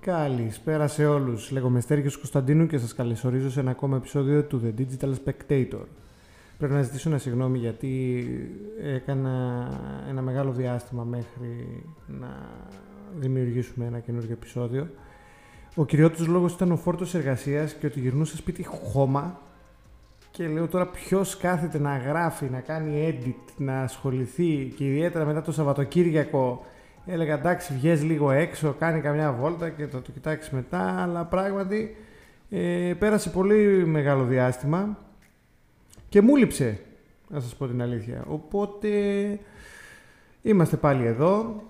Καλησπέρα σε όλους. Λέγομαι Στέργιος Κωνσταντίνου και σας καλωσορίζω σε ένα ακόμα επεισόδιο του The Digital Spectator. Πρέπει να ζητήσω ένα συγγνώμη γιατί έκανα ένα μεγάλο διάστημα μέχρι να δημιουργήσουμε ένα καινούργιο επεισόδιο. Ο κυριότερος λόγος ήταν ο φόρτος εργασίας και ότι γυρνούσα σπίτι χώμα και λέω τώρα ποιος κάθεται να γράφει, να κάνει edit, να ασχοληθεί και ιδιαίτερα μετά το Σαββατοκύριακο έλεγα εντάξει βγες λίγο έξω, κάνει καμιά βόλτα και θα το κοιτάξεις μετά αλλά πράγματι ε, πέρασε πολύ μεγάλο διάστημα και μου λείψε να σας πω την αλήθεια. Οπότε είμαστε πάλι εδώ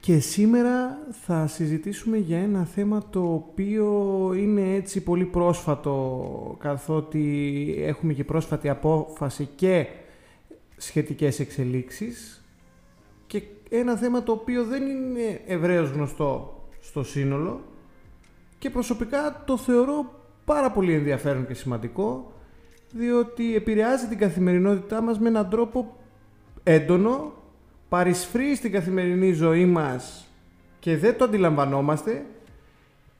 και σήμερα θα συζητήσουμε για ένα θέμα το οποίο είναι έτσι πολύ πρόσφατο καθότι έχουμε και πρόσφατη απόφαση και σχετικές εξελίξεις. και ένα θέμα το οποίο δεν είναι ευρέως γνωστό στο σύνολο και προσωπικά το θεωρώ πάρα πολύ ενδιαφέρον και σημαντικό διότι επηρεάζει την καθημερινότητά μας με έναν τρόπο έντονο παρισφρεί στην καθημερινή ζωή μας και δεν το αντιλαμβανόμαστε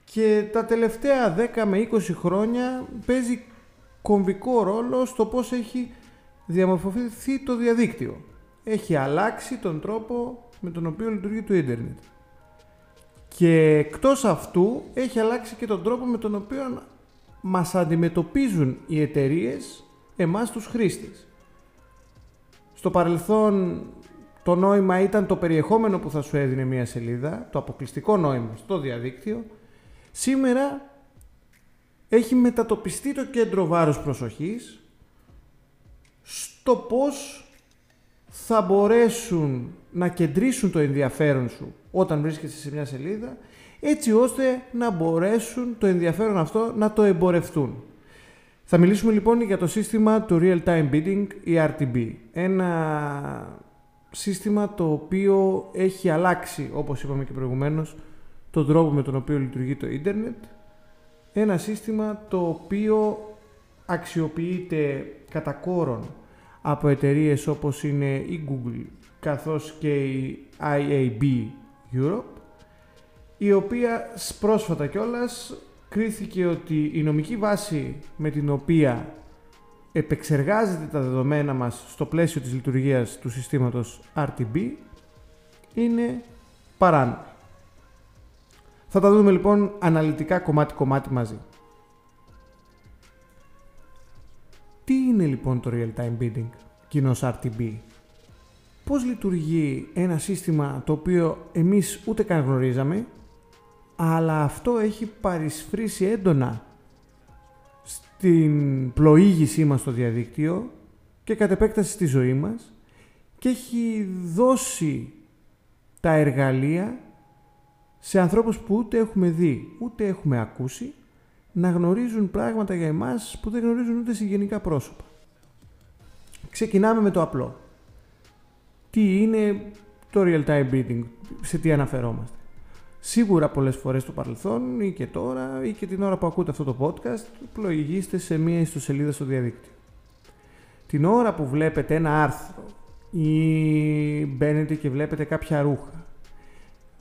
και τα τελευταία 10 με 20 χρόνια παίζει κομβικό ρόλο στο πώς έχει διαμορφωθεί το διαδίκτυο. Έχει αλλάξει τον τρόπο με τον οποίο λειτουργεί το ίντερνετ. Και εκτός αυτού έχει αλλάξει και τον τρόπο με τον οποίο μας αντιμετωπίζουν οι εταιρείες εμάς τους χρήστες. Στο παρελθόν το νόημα ήταν το περιεχόμενο που θα σου έδινε μια σελίδα, το αποκλειστικό νόημα στο διαδίκτυο. Σήμερα έχει μετατοπιστεί το κέντρο βάρους προσοχής στο πώς θα μπορέσουν να κεντρήσουν το ενδιαφέρον σου όταν βρίσκεσαι σε μια σελίδα έτσι ώστε να μπορέσουν το ενδιαφέρον αυτό να το εμπορευτούν. Θα μιλήσουμε λοιπόν για το σύστημα του Real Time Bidding ή RTB. Ένα σύστημα το οποίο έχει αλλάξει, όπως είπαμε και προηγουμένως, τον τρόπο με τον οποίο λειτουργεί το ίντερνετ. Ένα σύστημα το οποίο αξιοποιείται κατά κόρον από εταιρείες όπως είναι η Google καθώς και η IAB Europe η οποία πρόσφατα κιόλας κρίθηκε ότι η νομική βάση με την οποία επεξεργάζεται τα δεδομένα μας στο πλαίσιο της λειτουργίας του συστήματος RTB είναι παράνομη. Θα τα δούμε λοιπόν αναλυτικά κομμάτι-κομμάτι μαζί. Τι είναι λοιπόν το Real Time Bidding, κοινός RTB. Πώς λειτουργεί ένα σύστημα το οποίο εμείς ούτε καν γνωρίζαμε, αλλά αυτό έχει παρισφρήσει έντονα στην πλοήγησή μας στο διαδίκτυο και κατ' επέκταση στη ζωή μας και έχει δώσει τα εργαλεία σε ανθρώπους που ούτε έχουμε δει, ούτε έχουμε ακούσει, να γνωρίζουν πράγματα για εμάς που δεν γνωρίζουν ούτε συγγενικά πρόσωπα. Ξεκινάμε με το απλό. Τι είναι το real-time bidding, σε τι αναφερόμαστε; Σίγουρα πολλές φορές στο παρελθόν ή και τώρα ή και την ώρα που ακούτε αυτό το podcast πλοηγήστε σε μία ιστοσελίδα στο διαδίκτυο. Την ώρα που βλέπετε ένα άρθρο ή μπαίνετε και βλέπετε κάποια ρούχα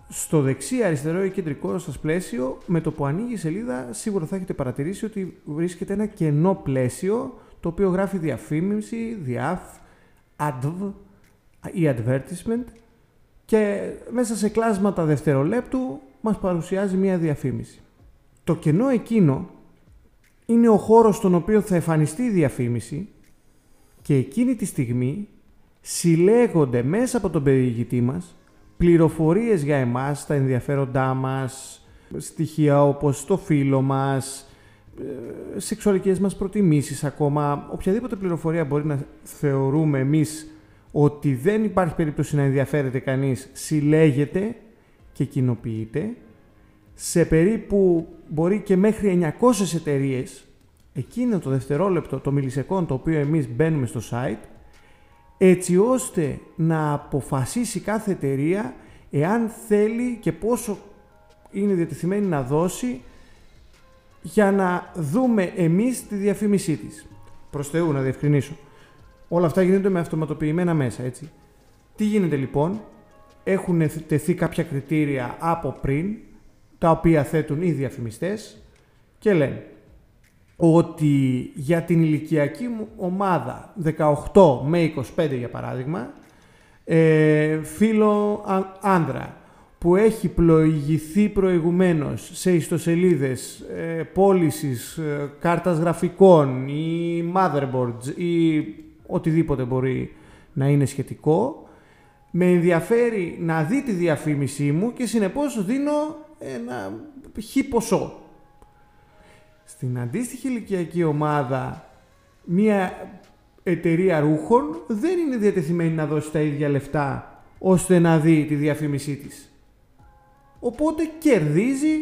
στο δεξί αριστερό ή κεντρικό σας πλαίσιο με το που ανοίγει η σελίδα σίγουρα θα έχετε παρατηρήσει ότι βρίσκεται ένα κενό πλαίσιο το οποίο γράφει διαφήμιση, διάφ, adv ή advertisement και μέσα σε κλάσματα δευτερολέπτου μας παρουσιάζει μία διαφήμιση. Το κενό εκείνο είναι ο χώρος στον οποίο θα εμφανιστεί η διαφήμιση και εκείνη τη στιγμή συλλέγονται μέσα από τον περιηγητή μας πληροφορίες για εμάς, τα ενδιαφέροντά μας, στοιχεία όπως το φίλο μας, ε, σεξουαλικές μας προτιμήσεις ακόμα, οποιαδήποτε πληροφορία μπορεί να θεωρούμε εμείς ότι δεν υπάρχει περίπτωση να ενδιαφέρεται κανείς, συλλέγεται και κοινοποιείται. Σε περίπου μπορεί και μέχρι 900 εταιρείες, εκείνο το δευτερόλεπτο, το μιλισεκόν το οποίο εμείς μπαίνουμε στο site, έτσι ώστε να αποφασίσει κάθε εταιρεία εάν θέλει και πόσο είναι διατεθειμένη να δώσει για να δούμε εμείς τη διαφήμισή της. Προς Θεού να διευκρινίσω. Όλα αυτά γίνονται με αυτοματοποιημένα μέσα, έτσι. Τι γίνεται λοιπόν, έχουν τεθεί κάποια κριτήρια από πριν, τα οποία θέτουν οι διαφημιστές και λένε ότι για την ηλικιακή μου ομάδα 18 με 25 για παράδειγμα ε, φίλο άνδρα που έχει πλοηγηθεί προηγουμένως σε ιστοσελίδες ε, πώλησης ε, κάρτας γραφικών ή motherboards ή οτιδήποτε μπορεί να είναι σχετικό με ενδιαφέρει να δει τη διαφήμισή μου και συνεπώς δίνω ένα χι ποσό. Στην αντίστοιχη ηλικιακή ομάδα μια εταιρεία ρούχων δεν είναι διατεθειμένη να δώσει τα ίδια λεφτά ώστε να δει τη διαφήμισή της. Οπότε κερδίζει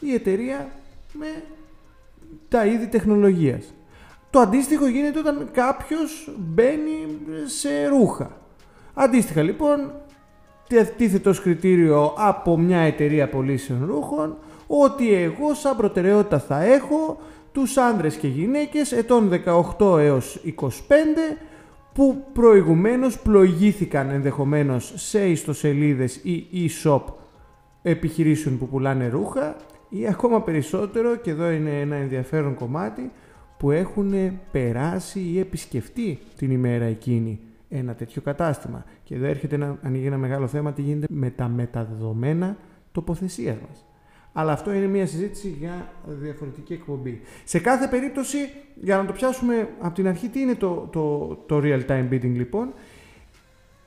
η εταιρεία με τα είδη τεχνολογίας. Το αντίστοιχο γίνεται όταν κάποιος μπαίνει σε ρούχα. Αντίστοιχα λοιπόν, τίθεται ως κριτήριο από μια εταιρεία πωλήσεων ρούχων ότι εγώ σαν προτεραιότητα θα έχω τους άνδρες και γυναίκες ετών 18 έως 25 που προηγουμένως πλοηγήθηκαν ενδεχομένως σε ιστοσελίδες ή e-shop επιχειρήσεων που πουλάνε ρούχα ή ακόμα περισσότερο, και εδώ είναι ένα ενδιαφέρον κομμάτι, που έχουν περάσει ή επισκεφτεί την ημέρα εκείνη ένα τέτοιο κατάστημα. Και εδώ έρχεται να ανοίγει ένα μεγάλο θέμα τι γίνεται με τα μεταδεδομένα τοποθεσίας μας. Αλλά αυτό είναι μια συζήτηση για διαφορετική εκπομπή. Σε κάθε περίπτωση, για να το πιάσουμε από την αρχή, τι είναι το, το, το real time bidding λοιπόν.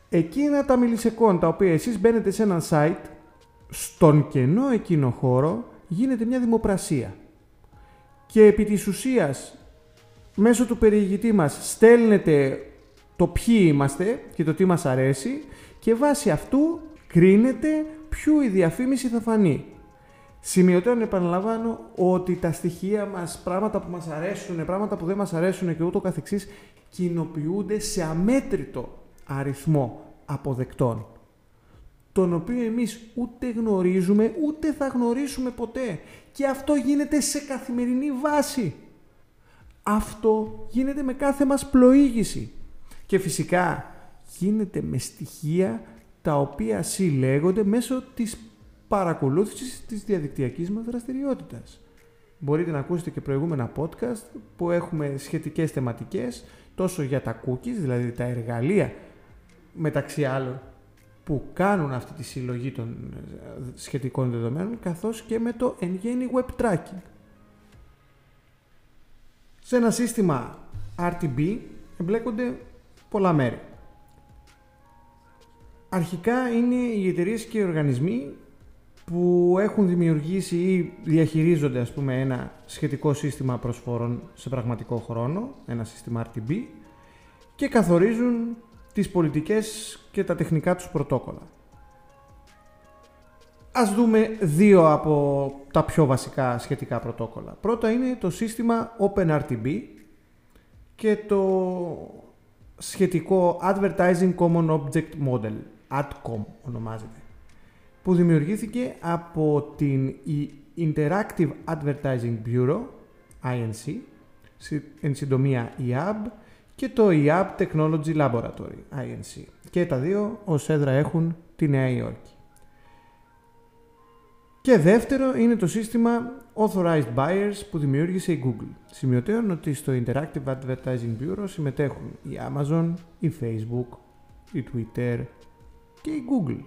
Εκείνα τα μιλισεκόν τα οποία εσείς μπαίνετε σε ένα site, στον κενό εκείνο χώρο γίνεται μια δημοπρασία. Και επί της ουσίας, μέσω του περιηγητή μας στέλνετε το ποιοι είμαστε και το τι μας αρέσει και βάσει αυτού κρίνεται ποιο η διαφήμιση θα φανεί. Σημειωτέων επαναλαμβάνω ότι τα στοιχεία μας, πράγματα που μας αρέσουν, πράγματα που δεν μας αρέσουν και ούτω καθεξής, κοινοποιούνται σε αμέτρητο αριθμό αποδεκτών, τον οποίο εμείς ούτε γνωρίζουμε, ούτε θα γνωρίσουμε ποτέ. Και αυτό γίνεται σε καθημερινή βάση. Αυτό γίνεται με κάθε μας πλοήγηση. Και φυσικά γίνεται με στοιχεία τα οποία συλλέγονται μέσω της παρακολούθησης της διαδικτυακής μας δραστηριότητας. Μπορείτε να ακούσετε και προηγούμενα podcast που έχουμε σχετικές θεματικές τόσο για τα cookies, δηλαδή τα εργαλεία μεταξύ άλλων που κάνουν αυτή τη συλλογή των ε, σχετικών δεδομένων καθώς και με το εν γέννη web tracking. Σε ένα σύστημα RTB εμπλέκονται πολλά μέρη. Αρχικά είναι οι εταιρείες και οι οργανισμοί που έχουν δημιουργήσει ή διαχειρίζονται ας πούμε ένα σχετικό σύστημα προσφόρων σε πραγματικό χρόνο, ένα σύστημα RTB και καθορίζουν τις πολιτικές και τα τεχνικά τους πρωτόκολλα. Ας δούμε δύο από τα πιο βασικά σχετικά πρωτόκολλα. Πρώτα είναι το σύστημα OpenRTB και το σχετικό Advertising Common Object Model, ADCOM ονομάζεται, που δημιουργήθηκε από την Interactive Advertising Bureau, INC, εν συντομία EAB, και το EAB Technology Laboratory, INC. Και τα δύο ως έδρα έχουν τη Νέα Υόρκη. Και δεύτερο είναι το σύστημα Authorized Buyers που δημιούργησε η Google. Σημειωτέων ότι στο Interactive Advertising Bureau συμμετέχουν η Amazon, η Facebook, η Twitter και η Google.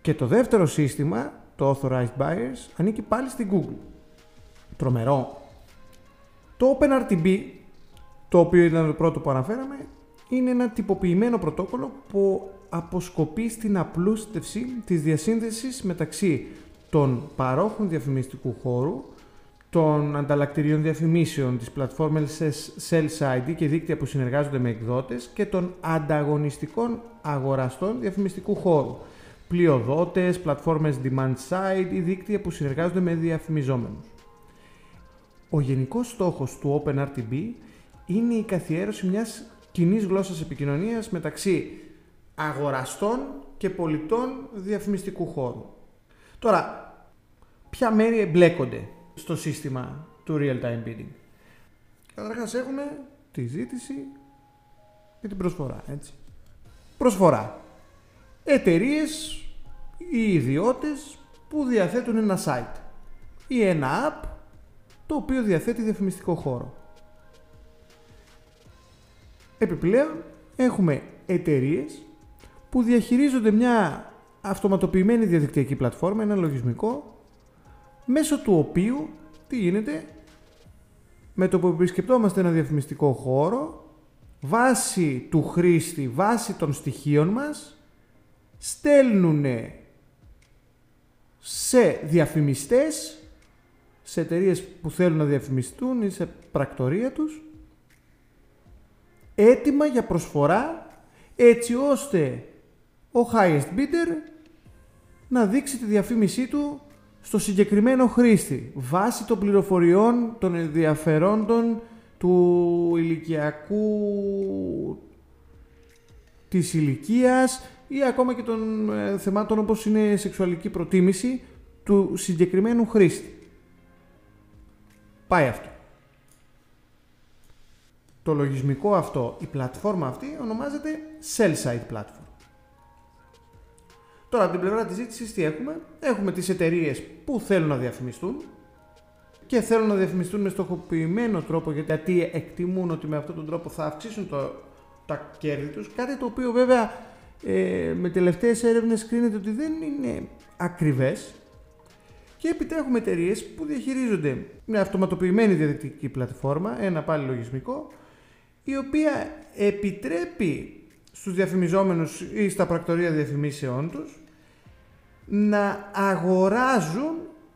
Και το δεύτερο σύστημα, το Authorized Buyers, ανήκει πάλι στην Google. Τρομερό. Το OpenRTB, το οποίο ήταν το πρώτο που αναφέραμε, είναι ένα τυποποιημένο πρωτόκολλο που αποσκοπεί στην απλούστευση της διασύνδεσης μεταξύ των παρόχων διαφημιστικού χώρου, των ανταλλακτηρίων διαφημίσεων, της πλατφόρμας sell-side και δίκτυα που συνεργάζονται με εκδότες και των ανταγωνιστικών αγοραστών διαφημιστικού χώρου, πλειοδότες, πλατφόρμες demand-side ή δίκτυα που συνεργάζονται με διαφημιζόμενους. Ο γενικός στόχος του OpenRTB είναι η καθιέρωση μιας κοινής γλώσσας επικοινωνίας μεταξύ αγοραστών και πολιτών διαφημιστικού χώρου. Τώρα, ποια μέρη εμπλέκονται στο σύστημα του real-time bidding; Καταρχάς έχουμε τη ζήτηση και την προσφορά, έτσι. Προσφορά. Εταιρείες ή ιδιώτες που διαθέτουν ένα site ή ένα app το οποίο διαθέτει διαφημιστικό χώρο. Επιπλέον έχουμε εταιρείες που διαχειρίζονται μια αυτοματοποιημένη διαδικτυακή πλατφόρμα, ένα λογισμικό, μέσω του οποίου τι γίνεται, με το που επισκεπτόμαστε ένα διαφημιστικό χώρο, βάσει του χρήστη, βάσει των στοιχείων μας, στέλνουν σε διαφημιστές, σε εταιρείες που θέλουν να διαφημιστούν ή σε πρακτορία τους, έτοιμα για προσφορά έτσι ώστε ο highest bidder να δείξει τη διαφήμισή του στο συγκεκριμένο χρήστη βάσει των πληροφοριών των ενδιαφερόντων του ηλικιακού της ηλικίας ή ακόμα και των ε, θεμάτων όπως είναι η σεξουαλική προτίμηση του συγκεκριμένου χρήστη. Πάει αυτό. Το λογισμικό αυτό, η πλατφόρμα αυτή ονομάζεται Sell Side Platform. Τώρα από την πλευρά της ζήτησης τι έχουμε; Έχουμε τις εταιρείες που θέλουν να διαφημιστούν και θέλουν να διαφημιστούν με στοχοποιημένο τρόπο γιατί εκτιμούν ότι με αυτόν τον τρόπο θα αυξήσουν το, τα κέρδη τους. Κάτι το οποίο βέβαια ε, με τελευταίες έρευνες κρίνεται ότι δεν είναι ακριβές και έπειτα έχουμε εταιρείες που διαχειρίζονται μια αυτοματοποιημένη διαδικτυακή πλατφόρμα, ένα πάλι λογισμικό, η οποία επιτρέπει στους διαφημιζόμενους ή στα πρακτορία διαφημίσεών τους να αγοράζουν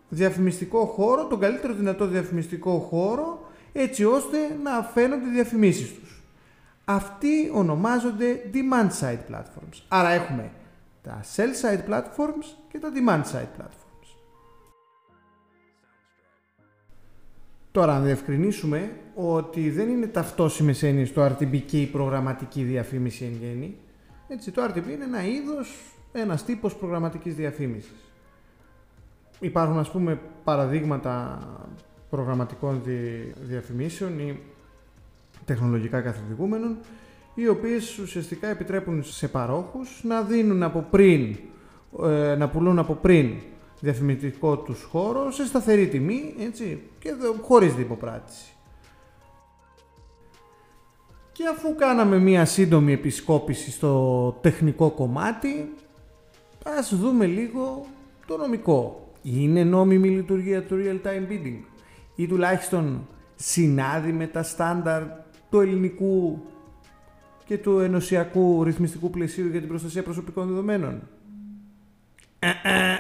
διαφημιστικό χώρο, τον καλύτερο δυνατό διαφημιστικό χώρο, έτσι ώστε να φαίνονται οι διαφημίσεις τους. Αυτοί ονομάζονται demand side platforms. Άρα έχουμε τα sell side platforms και τα demand side platforms. Τώρα, να διευκρινίσουμε ότι δεν είναι ταυτόσιμες έννοιες το RTB και η προγραμματική διαφήμιση εν γέννη. Έτσι, το RTB είναι ένα είδος, ένας τύπος προγραμματικής διαφήμισης. Υπάρχουν, ας πούμε, παραδείγματα προγραμματικών διαφημίσεων ή τεχνολογικά καθοδηγούμενων, οι οποίες ουσιαστικά επιτρέπουν σε παρόχους να δίνουν από πριν, ε, να πουλούν από πριν διαφημιστικό τους χώρο σε σταθερή τιμή έτσι, και χωρίς διποπράτηση. Και αφού κάναμε μία σύντομη επισκόπηση στο τεχνικό κομμάτι, ας δούμε λίγο το νομικό. Είναι νόμιμη η λειτουργία του real-time bidding ή τουλάχιστον συνάδει με τα στάνταρ του ελληνικού και του ενωσιακού ρυθμιστικού πλαισίου για την προστασία προσωπικών δεδομένων; Ε, ε,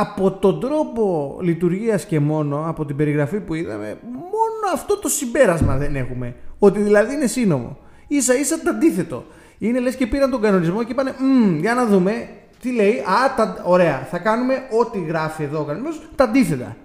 από τον τρόπο λειτουργίας και μόνο, από την περιγραφή που είδαμε, μόνο αυτό το συμπέρασμα δεν έχουμε. Ότι δηλαδή είναι σύνομο. Ίσα ίσα το αντίθετο. Είναι λες και πήραν τον κανονισμό και είπανε, για να δούμε τι λέει. Α, τα, ωραία, θα κάνουμε ό,τι γράφει εδώ ο κανονισμός, τα αντίθετα.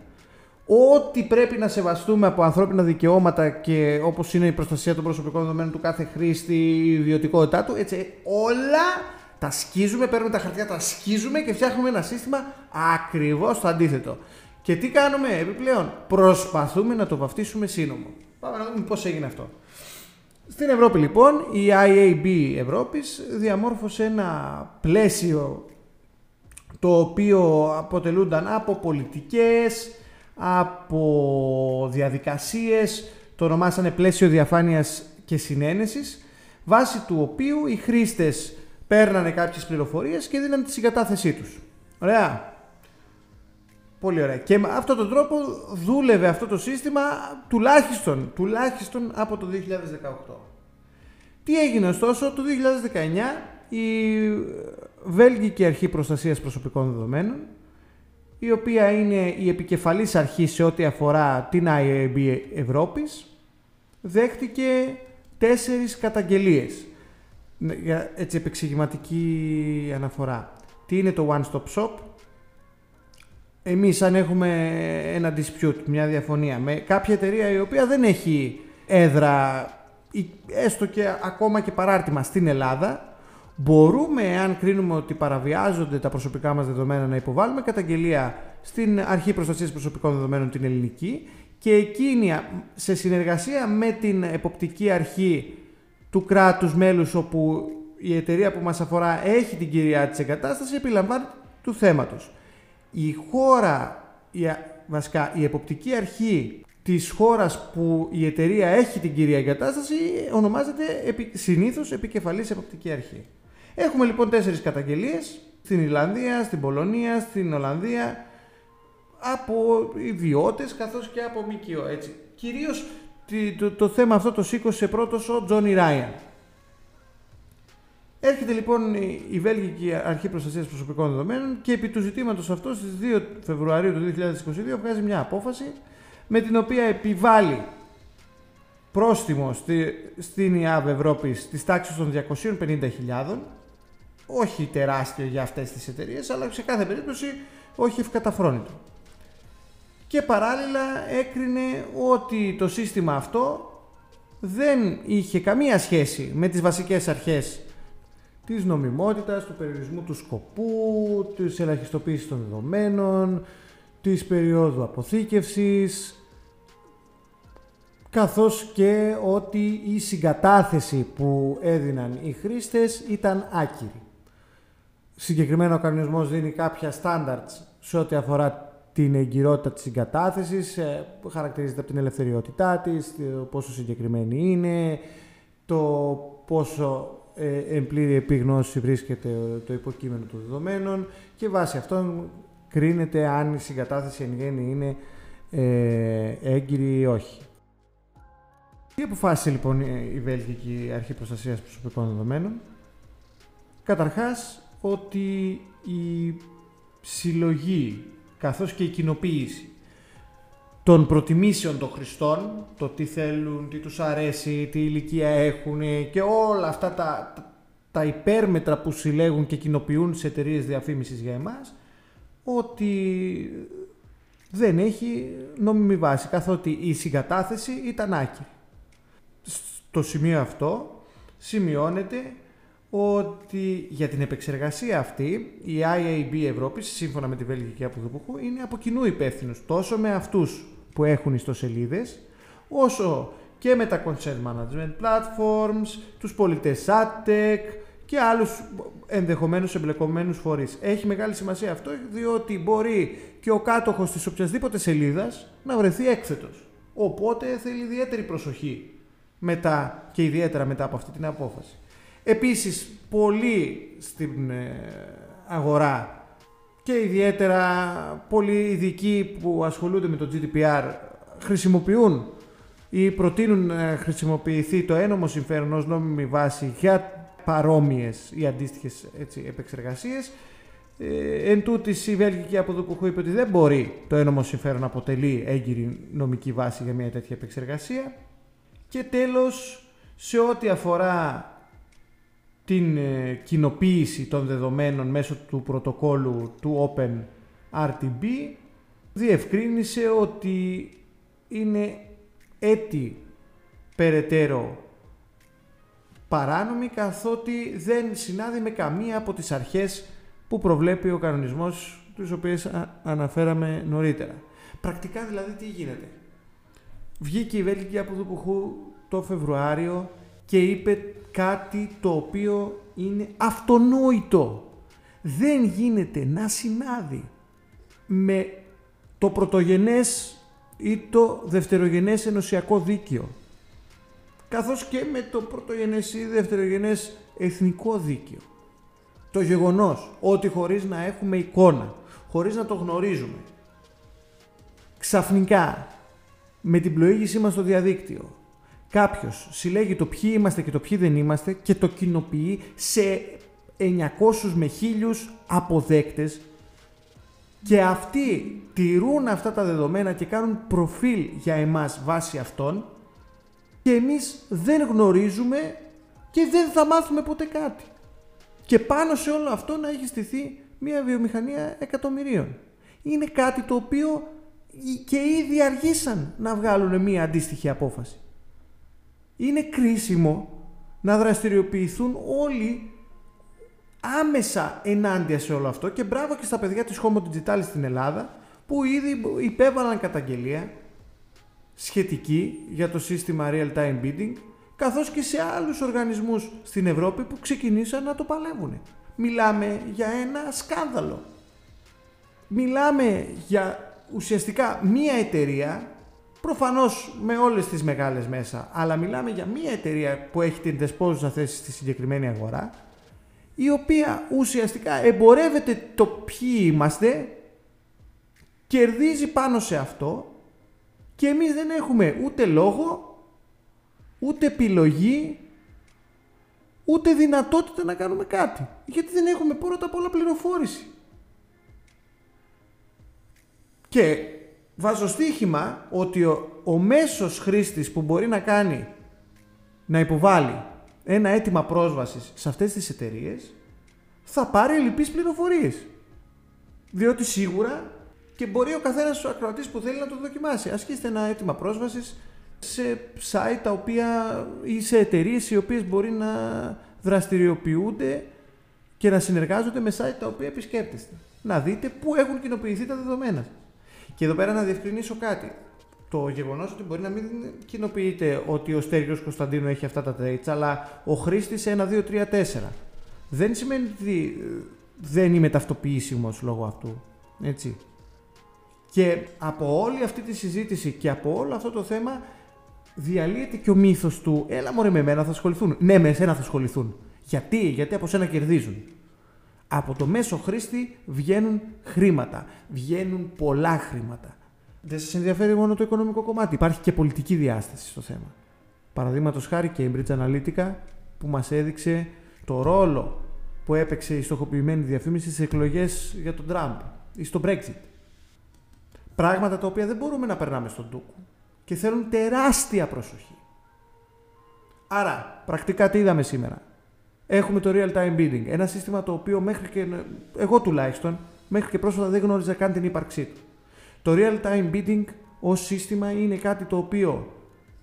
Ό,τι πρέπει να σεβαστούμε από ανθρώπινα δικαιώματα και όπως είναι η προστασία των προσωπικών δεδομένων του κάθε χρήστη, η ιδιωτικότητά του, έτσι, όλα τα σκίζουμε, παίρνουμε τα χαρτιά, τα σκίζουμε και φτιάχνουμε ένα σύστημα ακριβώς το αντίθετο. Και τι κάνουμε επιπλέον, προσπαθούμε να το βαφτίσουμε σύνομο. Πάμε να δούμε πώς έγινε αυτό. Στην Ευρώπη λοιπόν η IAB Ευρώπης διαμόρφωσε ένα πλαίσιο το οποίο αποτελούνταν από πολιτικές, από διαδικασίες, το ονομάσανε πλαίσιο διαφάνειας και συνένεσης, βάσει του οποίου οι χρήστες παίρνανε κάποιες πληροφορίες και δίνανε τη συγκατάθεσή τους. Ωραία. Πολύ ωραία. Και με αυτόν τον τρόπο δούλευε αυτό το σύστημα τουλάχιστον, τουλάχιστον από το 2018. Τι έγινε ωστόσο, το 2019 η Βέλγικη Αρχή Προστασίας Προσωπικών Δεδομένων, η οποία είναι η επικεφαλής αρχή σε ό,τι αφορά την IAB Ευρώπης, δέχτηκε τέσσερις καταγγελίες ναι, για έτσι επεξηγηματική αναφορά. Τι είναι το One Stop Shop; Εμείς αν έχουμε ένα dispute, μια διαφωνία με κάποια εταιρεία η οποία δεν έχει έδρα ή έστω και ακόμα και παράρτημα στην Ελλάδα, μπορούμε, αν κρίνουμε ότι παραβιάζονται τα προσωπικά μας δεδομένα, να υποβάλουμε καταγγελία στην Αρχή Προστασίας Προσωπικών Δεδομένων την ελληνική και εκείνη σε συνεργασία με την εποπτική αρχή του κράτους μέλους όπου η εταιρεία που μας αφορά έχει την κυρία της εγκατάστασης επιλαμβάνει του θέματος. Η χώρα, η, βασικά η εποπτική αρχή της χώρας που η εταιρεία έχει την κυρία εγκατάσταση ονομάζεται επί, συνήθως επικεφαλής εποπτική αρχή. Έχουμε λοιπόν τέσσερις καταγγελίες στην Ιρλανδία, στην Πολωνία, στην Ολλανδία από ιδιώτες καθώς και από ΜΚΟ. Έτσι. Κυρίως το, το, θέμα αυτό το σήκωσε πρώτος ο Τζόνι Ράιαν. Έρχεται λοιπόν η Βέλγικη Αρχή Προστασίας Προσωπικών Δεδομένων και επί του ζητήματος αυτό στις 2 Φεβρουαρίου του 2022 βγάζει μια απόφαση με την οποία επιβάλλει πρόστιμο στη, στην ΙΑΒ Ευρώπης της τάξης των 250.000 όχι τεράστιο για αυτές τις εταιρείες αλλά σε κάθε περίπτωση όχι ευκαταφρόνητο και παράλληλα έκρινε ότι το σύστημα αυτό δεν είχε καμία σχέση με τις βασικές αρχές της νομιμότητας, του περιορισμού του σκοπού, της ελαχιστοποίησης των δεδομένων, της περίοδου αποθήκευσης, καθώς και ότι η συγκατάθεση που έδιναν οι χρήστες ήταν άκυρη. Συγκεκριμένα ο κανονισμός δίνει κάποια standards σε ό,τι αφορά την εγκυρότητα της συγκατάθεσης, ε, χαρακτηρίζεται από την ελευθεριότητά της, το πόσο συγκεκριμένη είναι, το πόσο ε, εν πλήρη επίγνωση βρίσκεται το υποκείμενο των δεδομένων και βάσει αυτών κρίνεται αν η συγκατάθεση εν γέννη είναι ε, έγκυρη ή όχι. Τι αποφάσισε λοιπόν η Βέλγικη Αρχή Προστασίας Προσωπικών Δεδομένων; Καταρχάς ότι η συλλογή καθώς και η κοινοποίηση των προτιμήσεων των χρηστών, το τι θέλουν, τι τους αρέσει, τι ηλικία έχουν και όλα αυτά τα, τα υπέρμετρα που συλλέγουν και κοινοποιούν σε εταιρείες διαφήμισης για εμάς, ότι δεν έχει νόμιμη βάση, καθότι η συγκατάθεση ήταν άκυρη. Στο σημείο αυτό σημειώνεται ότι για την επεξεργασία αυτή η IAB Ευρώπη, σύμφωνα με τη Βέλγικη Αποδοποχού, είναι από κοινού υπεύθυνου τόσο με αυτούς που έχουν ιστοσελίδες, όσο και με τα Consent Management Platforms, τους πολιτές AdTech και άλλους ενδεχομένως εμπλεκομένους φορείς. Έχει μεγάλη σημασία αυτό διότι μπορεί και ο κάτοχος της οποιασδήποτε σελίδας να βρεθεί έκθετος. Οπότε θέλει ιδιαίτερη προσοχή μετά και ιδιαίτερα μετά από αυτή την απόφαση. Επίσης, πολλοί στην ε, αγορά και ιδιαίτερα πολλοί ειδικοί που ασχολούνται με το GDPR χρησιμοποιούν ή προτείνουν να χρησιμοποιηθεί το ένομο συμφέρον ως νόμιμη βάση για παρόμοιες ή αντίστοιχες έτσι, επεξεργασίες. Ε, εν τούτης η Βέλγικη από εδώ που είπε ότι δεν μπορεί το ένομο συμφέρον να αποτελεί έγκυρη νομική βάση για μια τέτοια επεξεργασία. Και τέλος, σε ό,τι αφορά την ε, κοινοποίηση των δεδομένων μέσω του πρωτοκόλου του Open RTB διευκρίνησε ότι είναι έτη περαιτέρω παράνομη καθότι δεν συνάδει με καμία από τις αρχές που προβλέπει ο κανονισμός τους οποίες αναφέραμε νωρίτερα. Πρακτικά δηλαδή τι γίνεται; Βγήκε η Βέλγικη από το το Φεβρουάριο και είπε κάτι το οποίο είναι αυτονόητο. Δεν γίνεται να συνάδει με το πρωτογενές ή το δευτερογενές ενωσιακό δίκαιο καθώς και με το πρωτογενές ή δευτερογενές εθνικό δίκαιο. Το γεγονός ότι χωρίς να έχουμε εικόνα, χωρίς να το γνωρίζουμε, ξαφνικά με την πλοήγησή μας στο διαδίκτυο Κάποιος συλλέγει το ποιοι είμαστε και το ποιοι δεν είμαστε και το κοινοποιεί σε 900 με 1000 αποδέκτες και αυτοί τηρούν αυτά τα δεδομένα και κάνουν προφίλ για εμάς βάσει αυτών και εμείς δεν γνωρίζουμε και δεν θα μάθουμε ποτέ κάτι. Και πάνω σε όλο αυτό να έχει στηθεί μια βιομηχανία εκατομμυρίων. Είναι κάτι το οποίο και ήδη αργήσαν να βγάλουν μια αντίστοιχη απόφαση είναι κρίσιμο να δραστηριοποιηθούν όλοι άμεσα ενάντια σε όλο αυτό και μπράβο και στα παιδιά της Homo Digital στην Ελλάδα που ήδη υπέβαλαν καταγγελία σχετική για το σύστημα Real Time Bidding καθώς και σε άλλους οργανισμούς στην Ευρώπη που ξεκινήσαν να το παλεύουν. Μιλάμε για ένα σκάνδαλο. μιλάμε για ουσιαστικά μία εταιρεία, προφανώς με όλες τις μεγάλες μέσα, αλλά μιλάμε για μία εταιρεία που έχει την δεσπόζουσα θέση στη συγκεκριμένη αγορά, η οποία ουσιαστικά εμπορεύεται το ποιοι είμαστε, κερδίζει πάνω σε αυτό και εμείς δεν έχουμε ούτε λόγο, ούτε επιλογή, ούτε δυνατότητα να κάνουμε κάτι. Γιατί δεν έχουμε πρώτα απ' όλα πληροφόρηση. Και βάζω στοίχημα ότι ο, ο μέσος χρήστης που μπορεί να κάνει, να υποβάλει ένα αίτημα πρόσβασης σε αυτές τις εταιρείες θα πάρει ελλειπείς πληροφορίες. Διότι σίγουρα και μπορεί ο καθένας ο ακροατής που θέλει να το δοκιμάσει. Ασκήστε ένα αίτημα πρόσβασης σε site τα οποία ή σε εταιρείες οι οποίες μπορεί να δραστηριοποιούνται και να συνεργάζονται με site τα οποία επισκέπτεστε. Να δείτε πού έχουν κοινοποιηθεί τα δεδομένα. Και εδώ πέρα να διευκρινίσω κάτι. Το γεγονός ότι μπορεί να μην κοινοποιείται ότι ο Στέργιο Κωνσταντίνου έχει αυτά τα traits, αλλά ο χρήστης 1, 2, 3, 4. Δεν σημαίνει ότι ε, δεν είμαι ταυτοποιήσιμος λόγω αυτού. Έτσι. Και από όλη αυτή τη συζήτηση και από όλο αυτό το θέμα διαλύεται και ο μύθος του Έλα μωρέ με μένα θα ασχοληθούν. Ναι, με εσένα θα ασχοληθούν. Γιατί, γιατί από σένα κερδίζουν. Από το μέσο χρήστη βγαίνουν χρήματα. Βγαίνουν πολλά χρήματα. Δεν σας ενδιαφέρει μόνο το οικονομικό κομμάτι. Υπάρχει και πολιτική διάσταση στο θέμα. Παραδείγματος χάρη Cambridge Analytica που μας έδειξε το ρόλο που έπαιξε η στοχοποιημένη διαφήμιση στις εκλογές για τον Τραμπ ή στο Brexit. Πράγματα τα οποία δεν μπορούμε να περνάμε στον τούκο και θέλουν τεράστια προσοχή. Άρα, πρακτικά τι είδαμε σήμερα; Έχουμε το real time bidding. Ένα σύστημα το οποίο μέχρι και. εγώ τουλάχιστον, μέχρι και πρόσφατα δεν γνώριζα καν την ύπαρξή του. Το real time bidding ως σύστημα είναι κάτι το οποίο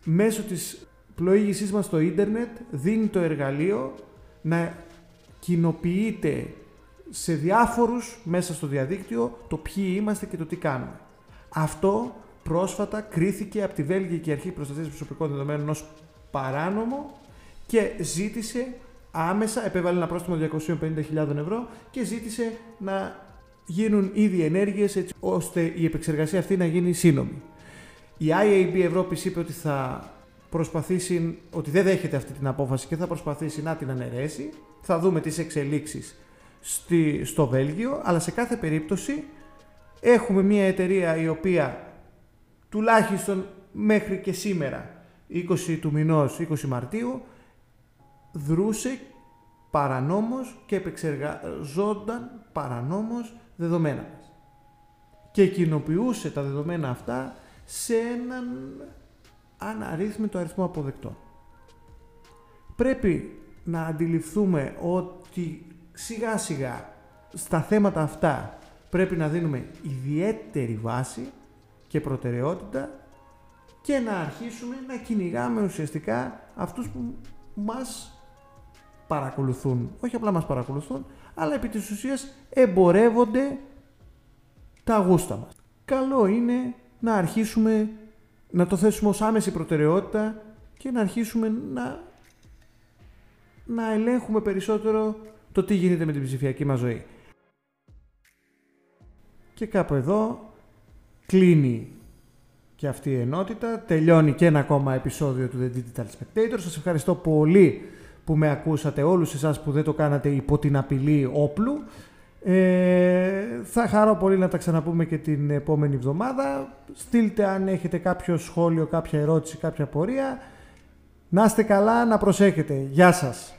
μέσω της πλοήγησής μας στο ίντερνετ δίνει το εργαλείο να κοινοποιείται σε διάφορους μέσα στο διαδίκτυο το ποιοι είμαστε και το τι κάνουμε. Αυτό πρόσφατα κρίθηκε από τη Βέλγικη Αρχή Προστασίας Προσωπικών Δεδομένων ως παράνομο και ζήτησε άμεσα, επέβαλε ένα πρόστιμο 250.000 ευρώ και ζήτησε να γίνουν ήδη ενέργειες έτσι ώστε η επεξεργασία αυτή να γίνει σύνομη. Η IAB Ευρώπη είπε ότι θα προσπαθήσει, ότι δεν δέχεται αυτή την απόφαση και θα προσπαθήσει να την αναιρέσει. Θα δούμε τις εξελίξεις στη, στο Βέλγιο, αλλά σε κάθε περίπτωση έχουμε μια εταιρεία η οποία τουλάχιστον μέχρι και σήμερα, 20 του μηνός, 20 Μαρτίου, δρούσε παρανόμως και επεξεργαζόταν παρανόμως δεδομένα μας. Και κοινοποιούσε τα δεδομένα αυτά σε έναν αναρρύθμιτο αριθμό αποδεκτών. Πρέπει να αντιληφθούμε ότι σιγά σιγά στα θέματα αυτά πρέπει να δίνουμε ιδιαίτερη βάση και προτεραιότητα και να αρχίσουμε να κυνηγάμε ουσιαστικά αυτούς που μας παρακολουθούν. Όχι απλά μας παρακολουθούν, αλλά επί της ουσίας εμπορεύονται τα γούστα μας. Καλό είναι να αρχίσουμε να το θέσουμε ως άμεση προτεραιότητα και να αρχίσουμε να, να ελέγχουμε περισσότερο το τι γίνεται με την ψηφιακή μας ζωή. Και κάπου εδώ κλείνει και αυτή η ενότητα. Τελειώνει και ένα ακόμα επεισόδιο του The Digital Spectator. Σας ευχαριστώ πολύ που με ακούσατε, όλους εσάς που δεν το κάνατε υπό την απειλή όπλου. Ε, θα χαρώ πολύ να τα ξαναπούμε και την επόμενη εβδομάδα. Στείλτε αν έχετε κάποιο σχόλιο, κάποια ερώτηση, κάποια πορεία. Να είστε καλά, να προσέχετε. Γεια σας.